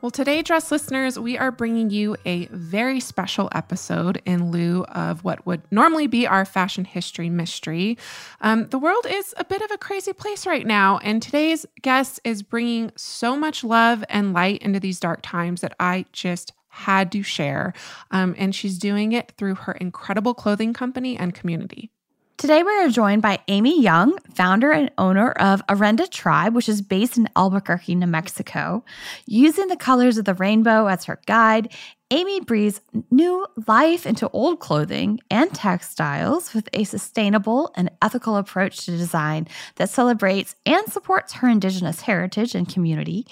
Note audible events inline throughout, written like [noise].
Well, today, Dress listeners, we are bringing you a very special episode in lieu of what would normally be our fashion history mystery. Um, the world is a bit of a crazy place right now, and today's guest is bringing so much love and light into these dark times that I just had to share. Um, and she's doing it through her incredible clothing company and community. Today, we are joined by Amy Young, founder and owner of Orenda Tribe, which is based in Albuquerque, New Mexico. Using the colors of the rainbow as her guide, Amy breathes new life into old clothing and textiles with a sustainable and ethical approach to design that celebrates and supports her Indigenous heritage and community.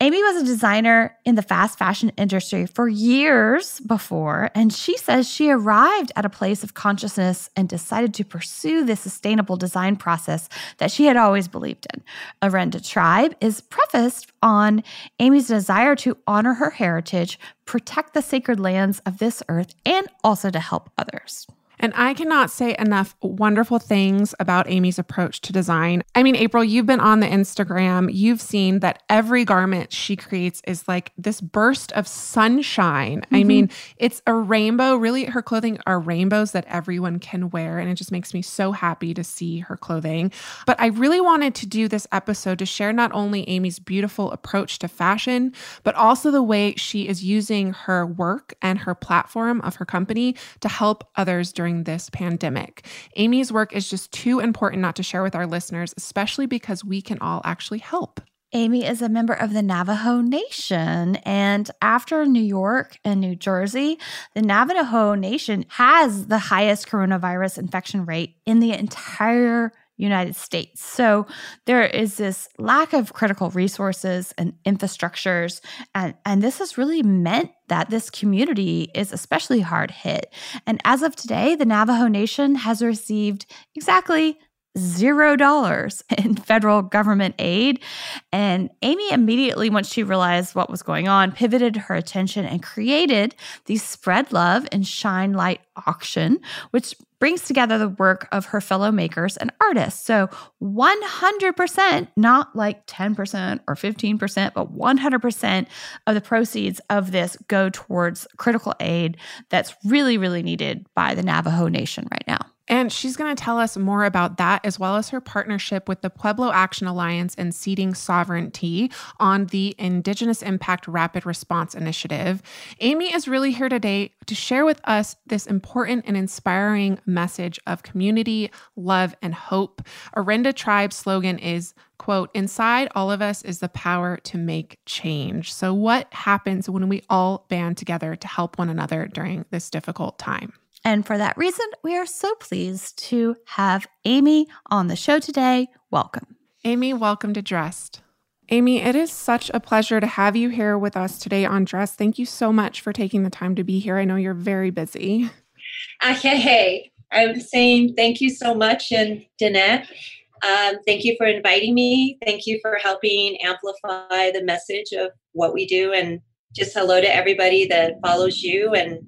Amy was a designer in the fast fashion industry for years before, and she says she arrived at a place of consciousness and decided to pursue the sustainable design process that she had always believed in. Orenda Tribe is prefaced on Amy's desire to honor her heritage protect the sacred lands of this earth, and also to help others. And I cannot say enough wonderful things about Amy's approach to design. I mean, April, you've been on the Instagram. You've seen that every garment she creates is like this burst of sunshine. Mm-hmm. I mean, it's a rainbow. Really, her clothing are rainbows that everyone can wear. And it just makes me so happy to see her clothing. But I really wanted to do this episode to share not only Amy's beautiful approach to fashion, but also the way she is using her work and her platform of her company to help others during during this pandemic. Amy's work is just too important not to share with our listeners, especially because we can all actually help. Amy is a member of the Navajo Nation. And after New York and New Jersey, the Navajo Nation has the highest coronavirus infection rate in the entire United States. So there is this lack of critical resources and infrastructures. And, and this has really meant that this community is especially hard hit. And as of today, the Navajo Nation has received exactly zero dollars [laughs] in federal government aid. And Amy immediately, once she realized what was going on, pivoted her attention and created the Spread Love and Shine Light auction, which brings together the work of her fellow makers and artists. So 100%, not like 10% or 15%, but 100% of the proceeds of this go towards critical aid that's really, really needed by the Navajo Nation right now. And she's going to tell us more about that, as well as her partnership with the Pueblo Action Alliance and Seeding Sovereignty on the Indigenous Impact Rapid Response Initiative. Amy is really here today to share with us this important and inspiring message of community, love, and hope. Orenda Tribe's slogan is quote, inside all of us is the power to make change. So, what happens when we all band together to help one another during this difficult time? And for that reason, we are so pleased to have Amy on the show today. Welcome. Amy, welcome to Dressed. Amy, it is such a pleasure to have you here with us today on Dress. Thank you so much for taking the time to be here. I know you're very busy. Uh, hey, hey, I'm saying thank you so much, and Danette. Um, thank you for inviting me. Thank you for helping amplify the message of what we do, and just hello to everybody that follows you and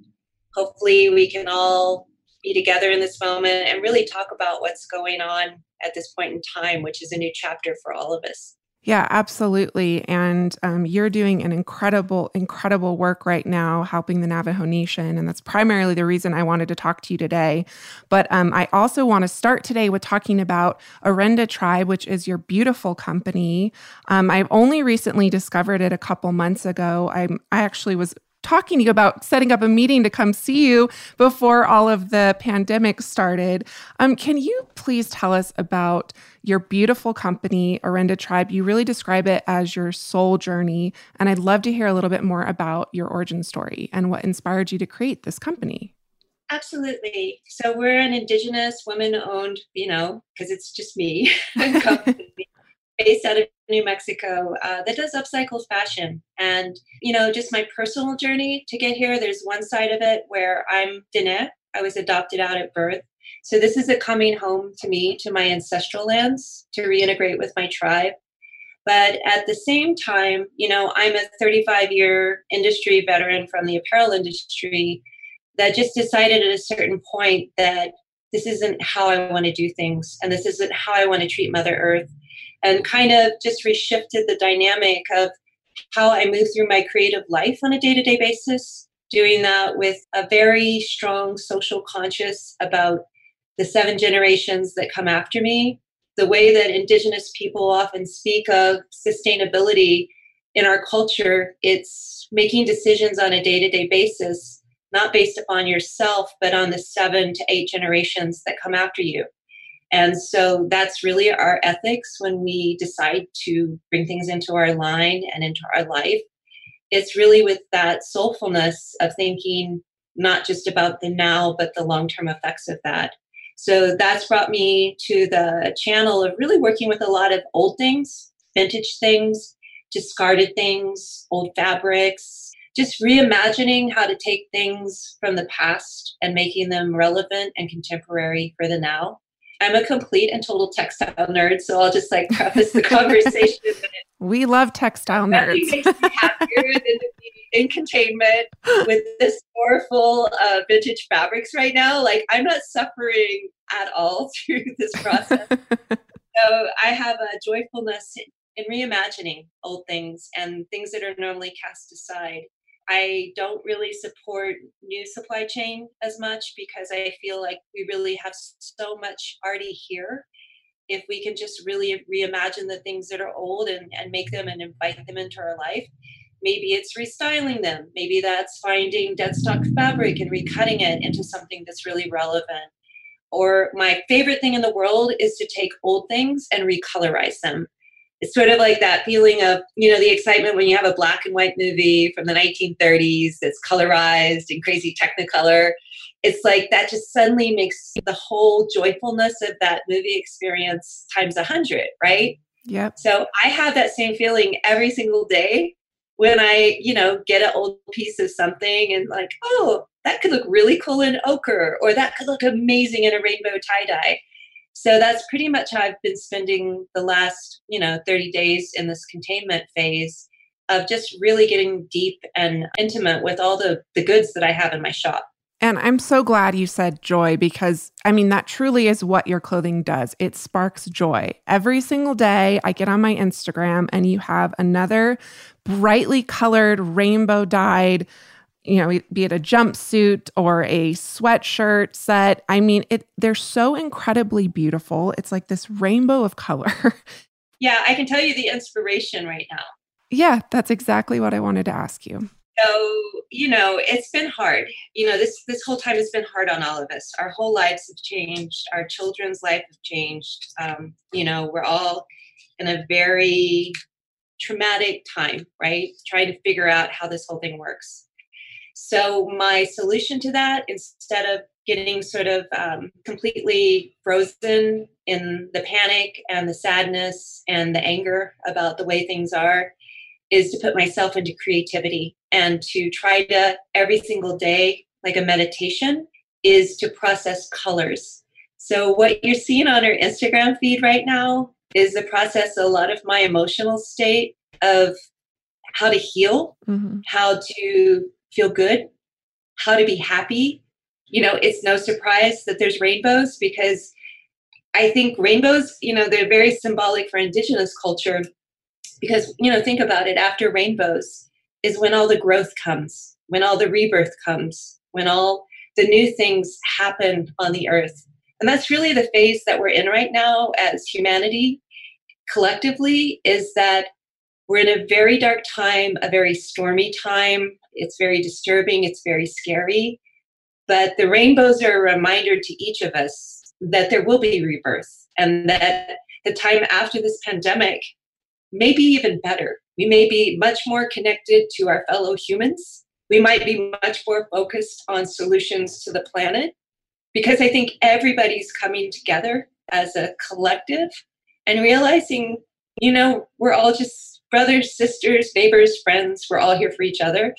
hopefully we can all be together in this moment and really talk about what's going on at this point in time, which is a new chapter for all of us. Yeah, absolutely. And um, you're doing an incredible, incredible work right now helping the Navajo Nation. And that's primarily the reason I wanted to talk to you today. But um, I also want to start today with talking about Orenda Tribe, which is your beautiful company. Um, I've only recently discovered it a couple months ago. I'm, I actually was talking to you about setting up a meeting to come see you before all of the pandemic started. Um, can you please tell us about your beautiful company, Orenda Tribe? You really describe it as your soul journey. And I'd love to hear a little bit more about your origin story and what inspired you to create this company. Absolutely. So we're an Indigenous women owned, you know, because it's just me, [laughs] [laughs] company. Based out of New Mexico uh, that does upcycled fashion. And, you know, just my personal journey to get here, there's one side of it where I'm Diné. I was adopted out at birth. So this is a coming home to me, to my ancestral lands, to reintegrate with my tribe. But at the same time, you know, I'm a 35 year industry veteran from the apparel industry that just decided at a certain point that this isn't how I want to do things and this isn't how I want to treat Mother Earth and kind of just reshifted the dynamic of how I move through my creative life on a day to day basis, doing that with a very strong social conscious about the seven generations that come after me. The way that Indigenous people often speak of sustainability in our culture, it's making decisions on a day to day basis, not based upon yourself, but on the seven to eight generations that come after you. And so that's really our ethics when we decide to bring things into our line and into our life. It's really with that soulfulness of thinking not just about the now, but the long term effects of that. So that's brought me to the channel of really working with a lot of old things, vintage things, discarded things, old fabrics, just reimagining how to take things from the past and making them relevant and contemporary for the now. I'm a complete and total textile nerd, so I'll just like preface the [laughs] conversation. we love textile nerds. Makes me happier than in containment with this store full of vintage fabrics right now. Like I'm not suffering at all [laughs] through this process. [laughs] so I have a joyfulness in reimagining old things and things that are normally cast aside. I don't really support new supply chain as much because I feel like we really have so much already here. If we can just really reimagine the things that are old and, and make them and invite them into our life, maybe it's restyling them. Maybe that's finding dead stock fabric and recutting it into something that's really relevant. Or my favorite thing in the world is to take old things and recolorize them it's sort of like that feeling of you know the excitement when you have a black and white movie from the 1930s that's colorized in crazy technicolor. It's like that just suddenly makes the whole joyfulness of that movie experience times a hundred right? Yeah so i have that same feeling every single day when i you know get an old piece of something and like oh that could look really cool in ochre or that could look amazing in a rainbow tie dye so that's pretty much how I've been spending the last, you know, 30 days in this containment phase of just really getting deep and intimate with all the, the goods that I have in my shop. And I'm so glad you said joy because I mean, that truly is what your clothing does. It sparks joy. Every single day, I get on my Instagram and you have another brightly colored, rainbow dyed you know, be it a jumpsuit or a sweatshirt set. I mean, it they're so incredibly beautiful. It's like this rainbow of color. [laughs] Yeah, I can tell you the inspiration right now. Yeah, that's exactly what I wanted to ask you. So, you know, it's been hard. You know, this this whole time has been hard on all of us. Our whole lives have changed. Our children's life have changed. Um, you know, we're all in a very traumatic time, right? Trying to figure out how this whole thing works. So, my solution to that, instead of getting sort of um, completely frozen in the panic and the sadness and the anger about the way things are, is to put myself into creativity and to try to every single day, like a meditation, is to process colors. So, what you're seeing on our Instagram feed right now is the process, a lot of my emotional state of how to heal, mm-hmm. how to feel good, how to be happy. You know, it's no surprise that there's rainbows because I think rainbows, you know, they're very symbolic for indigenous culture because, you know, think about it after rainbows is when all the growth comes, when all the rebirth comes, when all the new things happen on the earth. And that's really the phase that we're in right now as humanity collectively is that we're in a very dark time, a very stormy time. It's very disturbing, it's very scary. But the rainbows are a reminder to each of us that there will be rebirth and that the time after this pandemic may be even better. We may be much more connected to our fellow humans. We might be much more focused on solutions to the planet because I think everybody's coming together as a collective and realizing you know, we're all just brothers, sisters, neighbors, friends. We're all here for each other.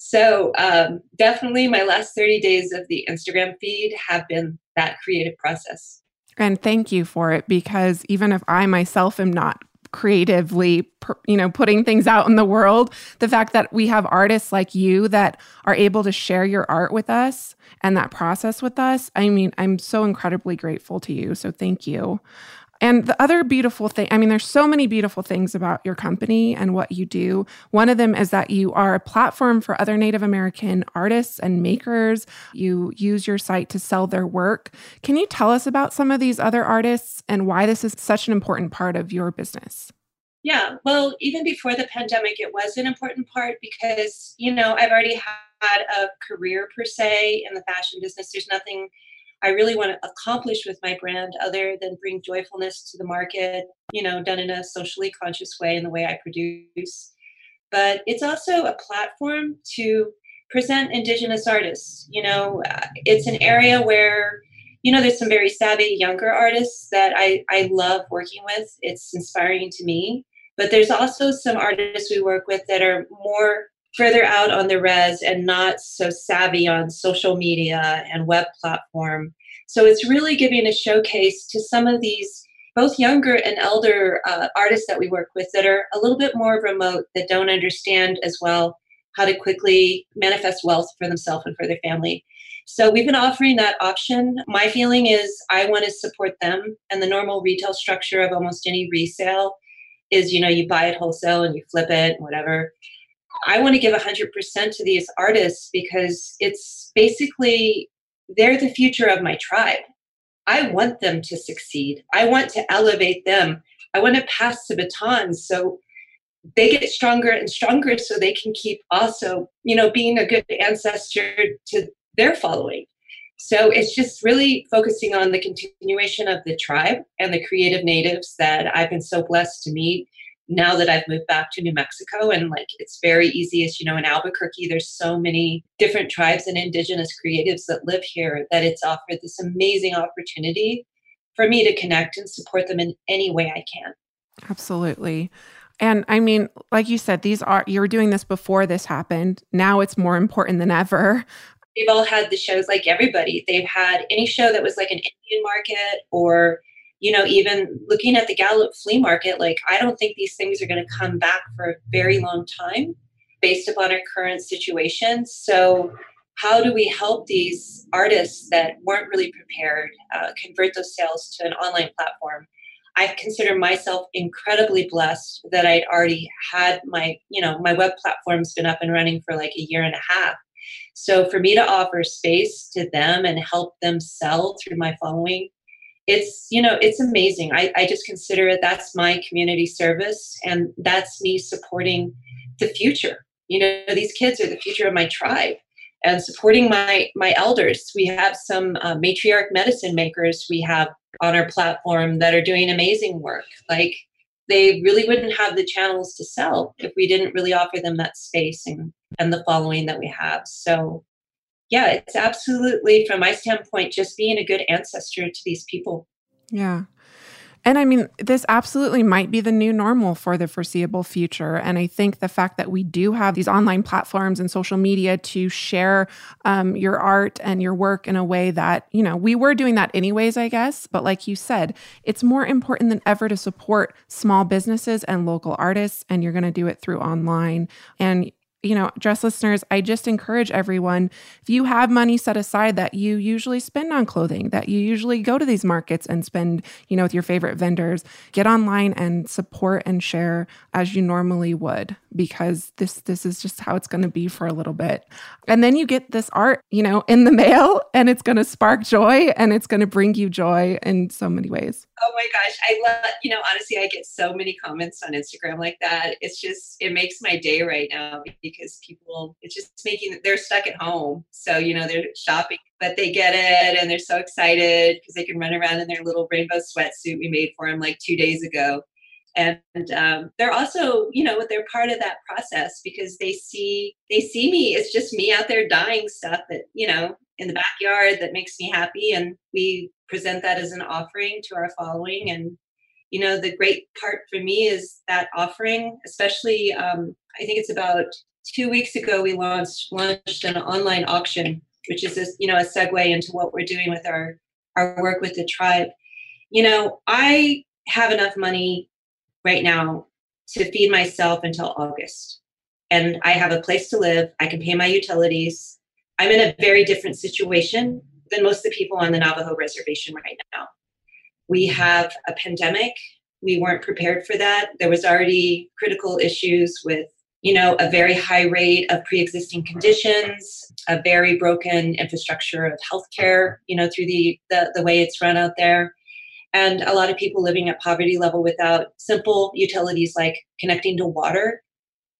So um, definitely my last 30 days of the Instagram feed have been that creative process. And thank you for it because even if I myself am not creatively you know putting things out in the world the fact that we have artists like you that are able to share your art with us and that process with us i mean i'm so incredibly grateful to you so thank you and the other beautiful thing, I mean, there's so many beautiful things about your company and what you do. One of them is that you are a platform for other Native American artists and makers. You use your site to sell their work. Can you tell us about some of these other artists and why this is such an important part of your business? Yeah, well, even before the pandemic, it was an important part because, you know, I've already had a career per se in the fashion business. There's nothing I really want to accomplish with my brand other than bring joyfulness to the market, you know, done in a socially conscious way in the way I produce. But it's also a platform to present Indigenous artists. You know, uh, it's an area where, you know, there's some very savvy younger artists that I, I love working with. It's inspiring to me. But there's also some artists we work with that are more further out on the res and not so savvy on social media and web platform. So it's really giving a showcase to some of these both younger and elder uh, artists that we work with that are a little bit more remote that don't understand as well how to quickly manifest wealth for themselves and for their family. So we've been offering that option. My feeling is I want to support them and the normal retail structure of almost any resale is you know you buy it wholesale and you flip it whatever I want to give 100% to these artists because it's basically they're the future of my tribe. I want them to succeed. I want to elevate them. I want to pass the baton so they get stronger and stronger so they can keep also, you know, being a good ancestor to their following. So it's just really focusing on the continuation of the tribe and the creative natives that I've been so blessed to meet now that I've moved back to New Mexico and like it's very easy as you know in Albuquerque there's so many different tribes and indigenous creatives that live here that it's offered this amazing opportunity for me to connect and support them in any way I can. Absolutely. And I mean, like you said, these are you were doing this before this happened. Now it's more important than ever. They've all had the shows like everybody. They've had any show that was like an Indian market or you know, even looking at the Gallup flea market, like I don't think these things are going to come back for a very long time based upon our current situation. So, how do we help these artists that weren't really prepared uh, convert those sales to an online platform? I consider myself incredibly blessed that I'd already had my, you know, my web platform's been up and running for like a year and a half. So for me to offer space to them and help them sell through my following it's you know it's amazing. I, I just consider it that's my community service and that's me supporting the future. You know these kids are the future of my tribe and supporting my my elders. We have some uh, matriarch medicine makers we have on our platform that are doing amazing work. Like they really wouldn't have the channels to sell if we didn't really offer them that space and and the following that we have. So yeah, it's absolutely, from my standpoint, just being a good ancestor to these people. Yeah. And I mean, this absolutely might be the new normal for the foreseeable future. And I think the fact that we do have these online platforms and social media to share um, your art and your work in a way that, you know, we were doing that anyways, I guess. But like you said, it's more important than ever to support small businesses and local artists. And you're going to do it through online. And you know, dress listeners, I just encourage everyone if you have money set aside that you usually spend on clothing, that you usually go to these markets and spend, you know, with your favorite vendors, get online and support and share as you normally would because this this is just how it's going to be for a little bit. And then you get this art, you know, in the [laughs] mail and it's going to spark joy and it's going to bring you joy in so many ways. Oh my gosh, I love, you know, honestly I get so many comments on Instagram like that. It's just it makes my day right now because people it's just making they're stuck at home so you know they're shopping but they get it and they're so excited because they can run around in their little rainbow sweatsuit we made for them like two days ago and um, they're also you know they're part of that process because they see they see me it's just me out there dying stuff that you know in the backyard that makes me happy and we present that as an offering to our following and you know, the great part for me is that offering, especially, um, I think it's about two weeks ago, we launched, launched an online auction, which is, a, you know, a segue into what we're doing with our, our work with the tribe. You know, I have enough money right now to feed myself until August. And I have a place to live. I can pay my utilities. I'm in a very different situation than most of the people on the Navajo reservation right now. We have a pandemic. We weren't prepared for that. There was already critical issues with, you know, a very high rate of pre-existing conditions, a very broken infrastructure of healthcare, you know, through the, the, the way it's run out there. And a lot of people living at poverty level without simple utilities like connecting to water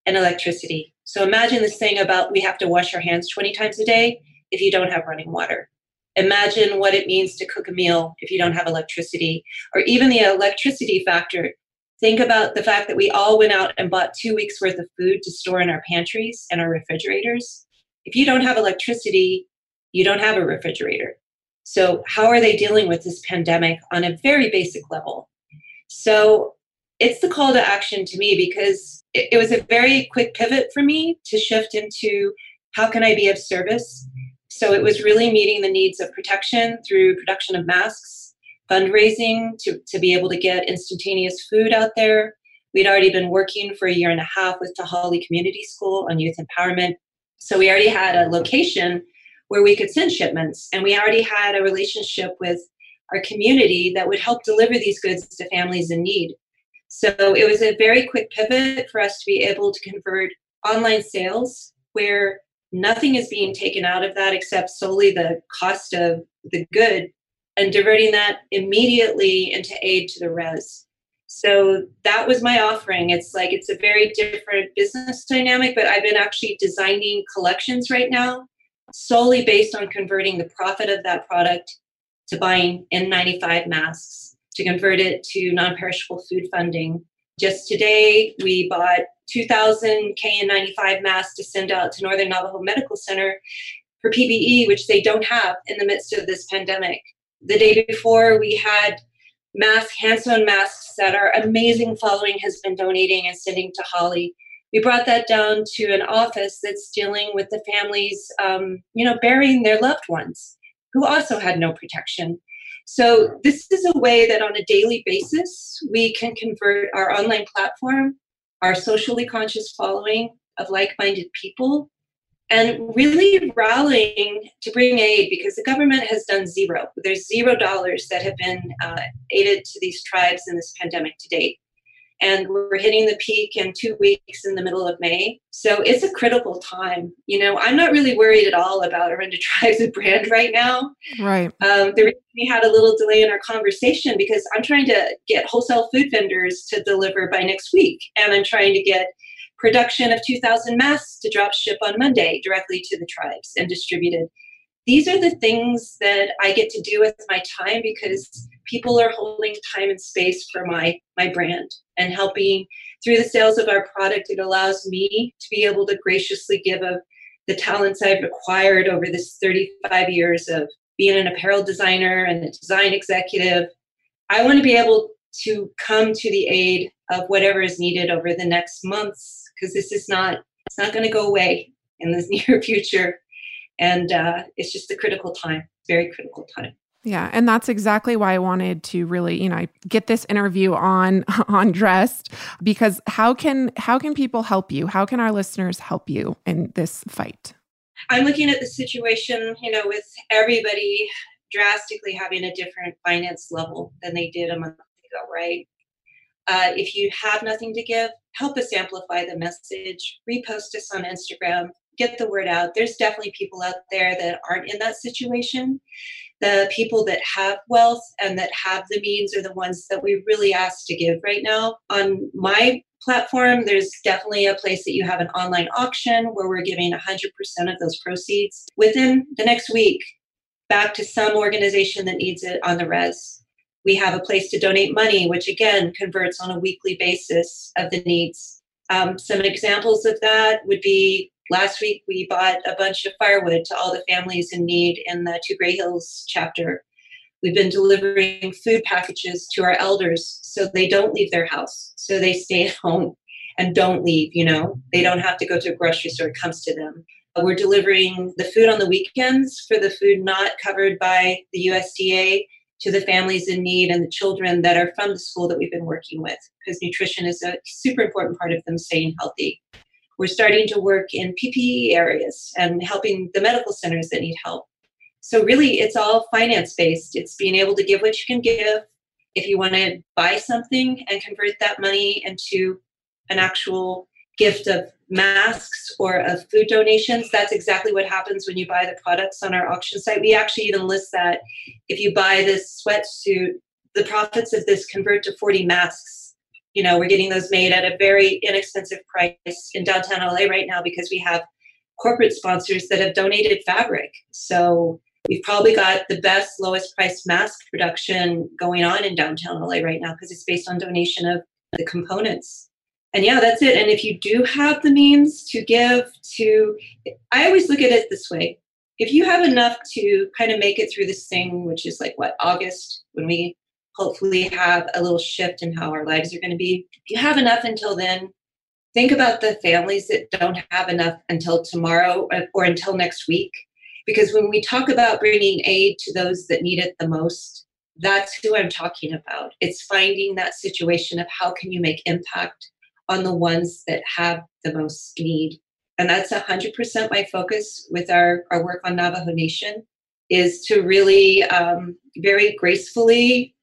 and electricity. So imagine this thing about we have to wash our hands 20 times a day if you don't have running water. Imagine what it means to cook a meal if you don't have electricity, or even the electricity factor. Think about the fact that we all went out and bought two weeks worth of food to store in our pantries and our refrigerators. If you don't have electricity, you don't have a refrigerator. So, how are they dealing with this pandemic on a very basic level? So, it's the call to action to me because it, was a very quick pivot for me to shift into how can I be of service so it was really meeting the needs of protection through production of masks, fundraising to, to be able to get instantaneous food out there. We'd already been working for a year and a half with Tohaali Community School on youth empowerment. So we already had a location where we could send shipments, and we already had a relationship with our community that would help deliver these goods to families in need. So it was a very quick pivot for us to be able to convert online sales where nothing is being taken out of that except solely the cost of the good and diverting that immediately into aid to the res. So that was my offering. It's like it's a very different business dynamic, but I've been actually designing collections right now solely based on converting the profit of that product to buying N95 masks, to convert it to non perishable food funding. Just today, we bought 2,000 KN95 masks to send out to Northern Navajo Medical Center for PPE, which they don't have in the midst of this pandemic. The day before, we had mask, hand sewn masks that our amazing following has been donating and sending to Holly. We brought that down to an office that's dealing with the families, um, you know, burying their loved ones who also had no protection. So, this is a way that on a daily basis, we can convert our online platform our socially conscious following of like minded people and really rallying to bring aid because the government has done zero. There's zero dollars that have been uh, aided to these tribes in this pandemic to date and we're hitting the peak in two weeks in the middle of May. So it's a critical time. You know, I'm not really worried at all about Orenda Tribes [laughs] brand right now. Right. Um, the reason we had a little delay in our conversation because I'm trying to get wholesale food vendors to deliver by next week, and I'm trying to get production of 2,000 masks to drop ship on Monday directly to the tribes and distributed. These are the things that I get to do with my time because people are holding time and space for my my brand and helping through the sales of our product. It allows me to be able to graciously give of the talents i've acquired over this 35 years of being an apparel designer and a design executive. I want to be able to come to the aid of whatever is needed over the next months because this is not it's not going to go away in the [laughs] near future. And uh, it's just a critical time very critical time yeah, and that's exactly why I wanted to really, you know, get this interview on [laughs] on dressed because how can how can people help you? How can our listeners help you in this fight? I'm looking at the situation, you know, with everybody drastically having a different finance level than they did a month ago, right? Uh, if you have nothing to give, help us amplify the message, repost us on Instagram, get the word out. There's definitely people out there that aren't in that situation the people that have wealth and that have the means are the ones that we really ask to give right now. On my platform, there's definitely a place that you have an online auction where we're giving 100% of those proceeds within the next week back to some organization that needs it on the res. We have a place to donate money, which again converts on a weekly basis of the needs. Um, some examples of that would be last week we bought a bunch of firewood to all the families in need in the Two Gray Hills chapter. We've been delivering food packages to our elders so they don't leave their house, so they stay at home and don't leave, you know. They don't have to go to a grocery store, it comes to them. We're delivering the food on the weekends for the food not covered by the USDA to the families in need and the children that are from the school that we've been working with because nutrition is a super important part of them staying healthy. We're starting to work in PPE areas and helping the medical centers that need help. So, really, it's all finance based. It's being able to give what you can give. If you want to buy something and convert that money into an actual gift of masks or of food donations, that's exactly what happens when you buy the products on our auction site. We actually even list that if you buy this sweatsuit, the profits of this convert to 40 masks. You know, we're getting those made at a very inexpensive price in downtown LA right now because we have corporate sponsors that have donated fabric. So we've probably got the best, lowest priced mask production going on in downtown LA right now because it's based on donation of the components. And yeah that's it. And if you do have the means to give to i always look at it this way. If you have enough to kind of make it through this thing which is like what august when we hopefully have a little shift in how our lives are going to be. If you have enough until then think about the families that don't have enough until tomorrow or until next week. Because when we talk about bringing aid to those that need it the most that's who i'm talking about. It's finding that situation of how can you make impact on the ones that have the most need. And that's 100% my focus with our, our work on Navajo Nation is to really um, very gracefully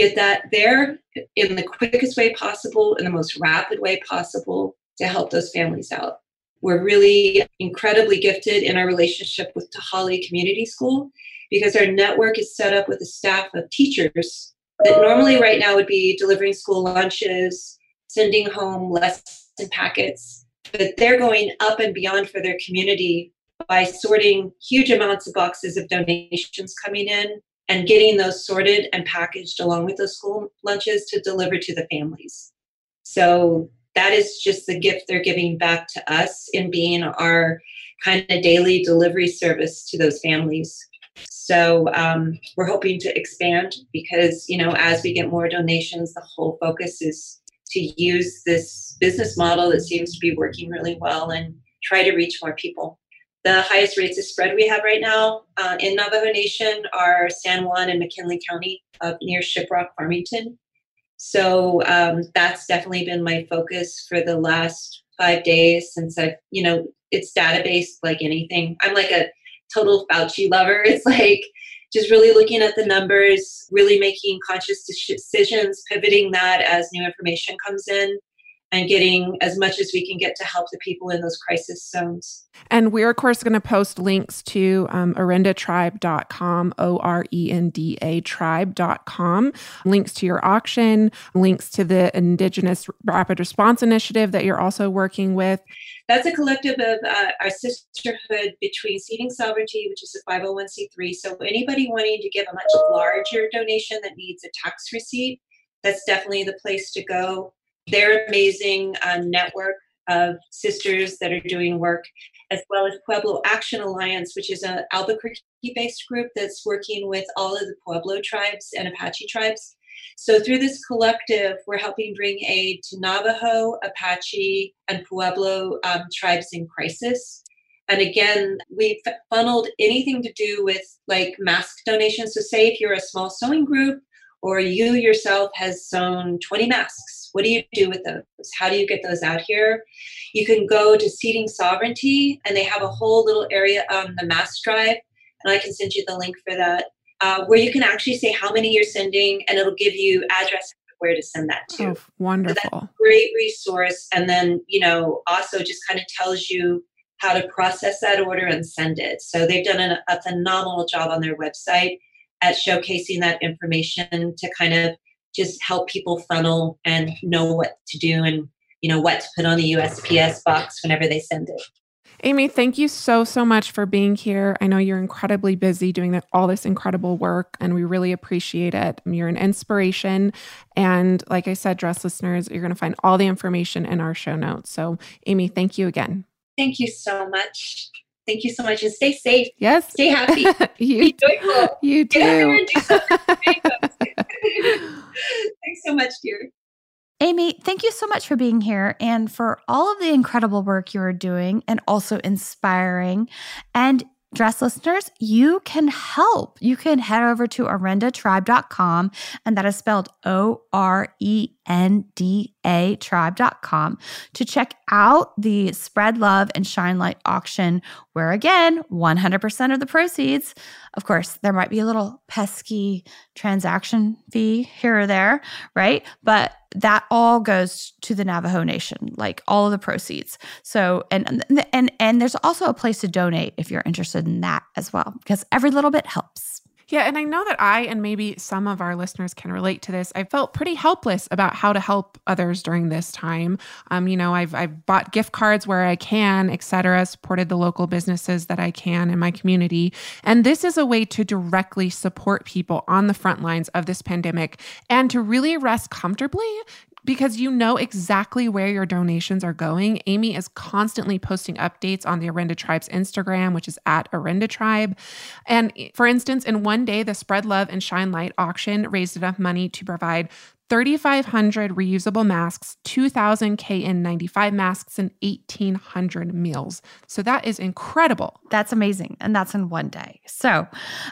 get that there in the quickest way possible, in the most rapid way possible to help those families out. We're really incredibly gifted in our relationship with Tohaali Community School because our network is set up with a staff of teachers that normally right now would be delivering school lunches, sending home lesson packets, but they're going up and beyond for their community by sorting huge amounts of boxes of donations coming in and getting those sorted and packaged along with those school lunches to deliver to the families. So that is just the gift they're giving back to us in being our kind of daily delivery service to those families. So um, we're hoping to expand because you know as we get more donations, the whole focus is to use this business model that seems to be working really well and try to reach more people. The highest rates of spread we have right now uh, in Navajo Nation are San Juan and McKinley County up near Shiprock, Farmington. So um, that's definitely been my focus for the last five days since I've, you know, it's database like anything. I'm like a total Fauci lover. [laughs] It's like just really looking at the numbers, really making conscious decisions, pivoting that as new information comes in, and getting as much as we can get to help the people in those crisis zones. And we're, of course, going to post links to um, orendatribe.com, O R E N D A tribe.com, links to your auction, links to the Indigenous Rapid Response Initiative that you're also working with. That's a collective of uh, our sisterhood between Seeding Sovereignty, which is a 501c3. So, anybody wanting to give a much larger donation that needs a tax receipt, that's definitely the place to go. They're amazing uh, network of sisters that are doing work, as well as Pueblo Action Alliance, which is an Albuquerque based group that's working with all of the Pueblo tribes and Apache tribes. So, through this collective, we're helping bring aid to Navajo, Apache, and Pueblo um, tribes in crisis. And again, we've funneled anything to do with like mask donations. So, say if you're a small sewing group or you yourself has sewn 20 masks. What do you do with those? How do you get those out here? You can go to seeding sovereignty and they have a whole little area on the mask drive and i can send you the link for that uh, where you can actually say how many you're sending and it'll give you address where to send that to. Oh, wonderful. So great resource and then you know also just kind of tells you how to process that order and send it. So they've done a, a phenomenal job on their website at showcasing that information to kind of just help people funnel and know what to do and you know what to put on the USPS box whenever they send it. Amy, thank you so so much for being here. I know you're incredibly busy doing all this incredible work, and we really appreciate it. You're an inspiration, and like I said, dress listeners, you're going to find all the information in our show notes. So, Amy, thank you again. Thank you so much. Thank you so much and stay safe. Yes. Stay happy. [laughs] you, Be joyful. [laughs] you Get out [laughs] there do. and do. Thanks so much, dear. Amy, thank you so much for being here and for all of the incredible work you are doing and also inspiring. And Dress listeners, you can help. You can head over to orendatribe.com, and that is spelled O R E N D A tribe.com to check out the Spread Love and Shine Light auction, where again, 100% of the proceeds, of course, there might be a little pesky transaction fee here or there, right? But that all goes to the Navajo Nation, like all of the proceeds. So, and and and there's also a place to donate if you're interested in that as well, because every little bit helps. Yeah, and I know that I and maybe some of our listeners can relate to this. I felt pretty helpless about how to help others during this time. Um, you know, I've I've bought gift cards where I can, et cetera, supported the local businesses that I can in my community. And this is a way to directly support people on the front lines of this pandemic and to really rest comfortably because you know exactly where your donations are going. Amy is constantly posting updates on the Orenda Tribe's Instagram, which is at Orenda Tribe. And for instance, in one day, the Spread Love and Shine Light auction raised enough money to provide 3,500 reusable masks, 2,000 KN95 masks, and 1,800 meals. So that is incredible. That's amazing. And that's in one day. So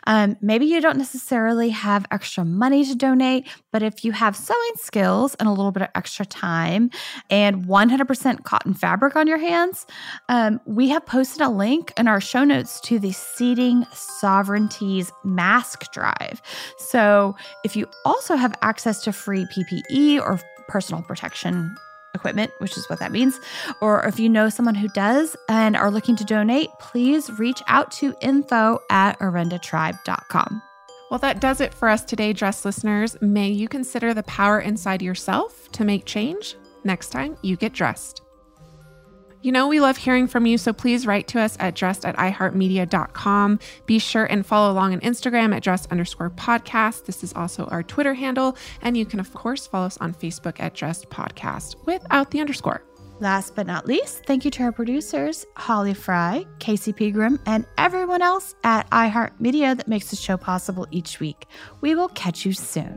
um, maybe you don't necessarily have extra money to donate, but if you have sewing skills and a little bit of extra time and 100% cotton fabric on your hands, um, we have posted a link in our show notes to the Seeding Sovereignties Mask Drive. So if you also have access to free PPE or personal protection equipment, which is what that means, or if you know someone who does and are looking to donate, please reach out to info at orendatribe.com. Well, that does it for us today, Dress listeners. May you consider the power inside yourself to make change next time you get dressed. You know, we love hearing from you, so please write to us at dressed at iheartmedia.com. Be sure and follow along on Instagram at dressed underscore podcast. This is also our Twitter handle. And you can, of course, follow us on Facebook at dressed podcast without the underscore. Last but not least, thank you to our producers, Holly Fry, Casey Pegram, and everyone else at iHeartMedia that makes the show possible each week. We will catch you soon.